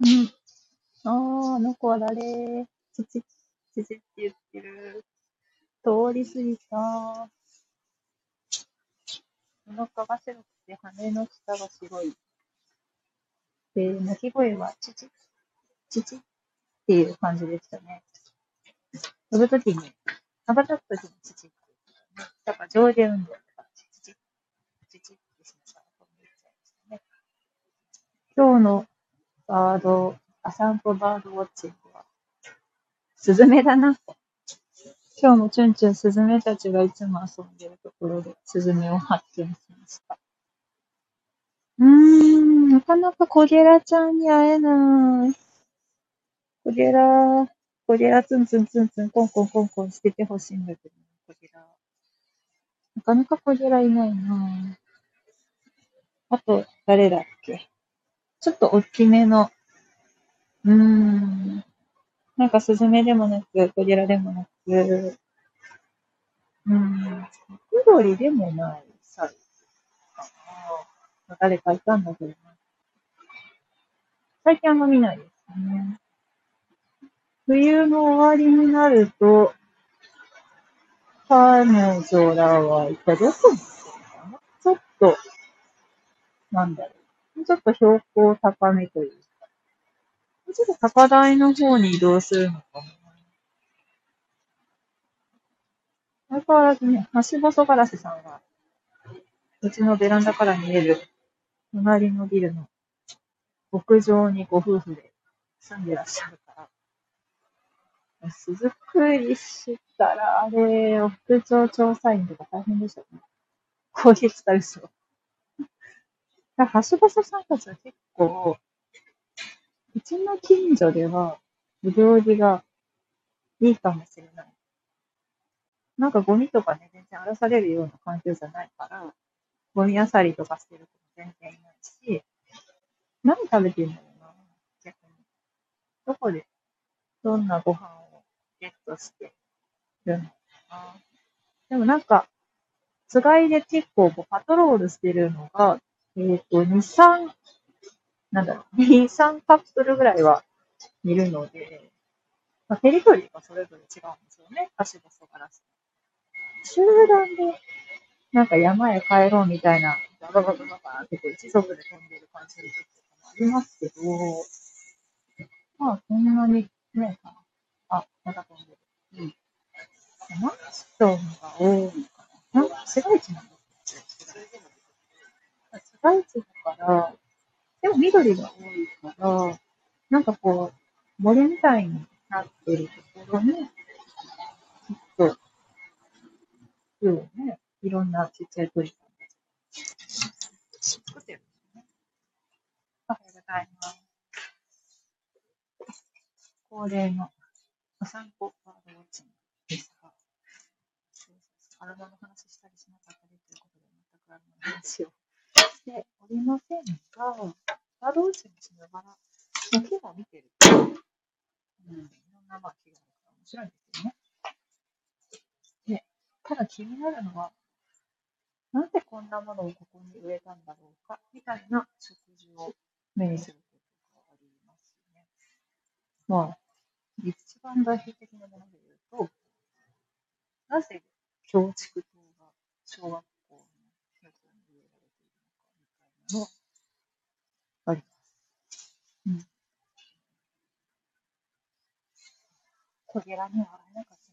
うん。あー、あの子は誰？チチ、チチって言ってる。通り過ぎた。お腹が白くて羽の下が白い。で、鳴き声はチチ、チチっていう感じでしたね。飛ぶときに、羽ばたくときにチチって言うね。だから上下運動とか、チチ、チチってしながら飛んでいっちゃいましたね。今日のバード、アサンコバードウォッチングは、スズメだな。今日もチュンチュンスズメたちがいつも遊んでるところで、スズメを発見しました。うーん、なかなかコゲラちゃんに会えない。コゲラ、コゲラツンツンツンツンコンコンコンコンしててほしいんだけど、コゲラ。なかなかコゲラいないなあと、誰だっけ？ちょっと大きめの、うーん、なんかスズメでもなく、コゲラでもなく、うーん、ムクドリでもないサイズかな。誰かいたんだけどな。最近あんま見ないですね。冬の終わりになると、彼女らは一体どこに行くのかなちょっと、なんだろう。もうちょっと標高高めというか、もうちょっと高台の方に移動するのかな。相変わらずね、ハシボソガラスさんは、うちのベランダから見える隣のビルの屋上にご夫婦で住んでらっしゃるから、巣作りしたら、あれ、屋上調査員とか大変でしょうね。攻撃したでしょ。はしぼそさんたちは結構、うちの近所では、お料理がいいかもしれない。なんかゴミとかね、全然荒らされるような環境じゃないから、ゴミ漁りとかしてる子も全然いないし、何食べてんだろうな、逆に。どこで、どんなご飯をゲットしてるのかな。でもなんか、つがいで結構こうパトロールしてるのが、えっ、ー、と、2、3、なんだろう、2、3カップルぐらいはいるので、まあ、テリトリーがそれぞれ違うんですよね。ハシボソガラス。集団で、なんか山へ帰ろうみたいな、ババババババってこう一族で飛んでる感じの時とかもありますけど、まあそんなにね、あ、また飛んでる。うん。マンションが多いかな。なんか市街地なんですよ。市街地だから、でも緑が多いから、なんかこう、森みたいになってるところに、きっと服をね、いろんなちっちゃい鳥さんたち作ってるんですね。おはようございます。恒例のお散歩バードウォッチングですが、体の話したりしなかったりということで、全くあの話をしておりませんが、バードウォッチングしながら、木を見てると、うん、いろんなまあ木があるから面白いんですよね。ただ気になるのは、なんでこんなものをここに植えたんだろうか、みたいな食事を目にすることがありますね。まあ、一番代表的なもので言うと、なぜ京畜島が小学校の横に植えられているのかみたいなのがあります。うん。トゲラには会えなかった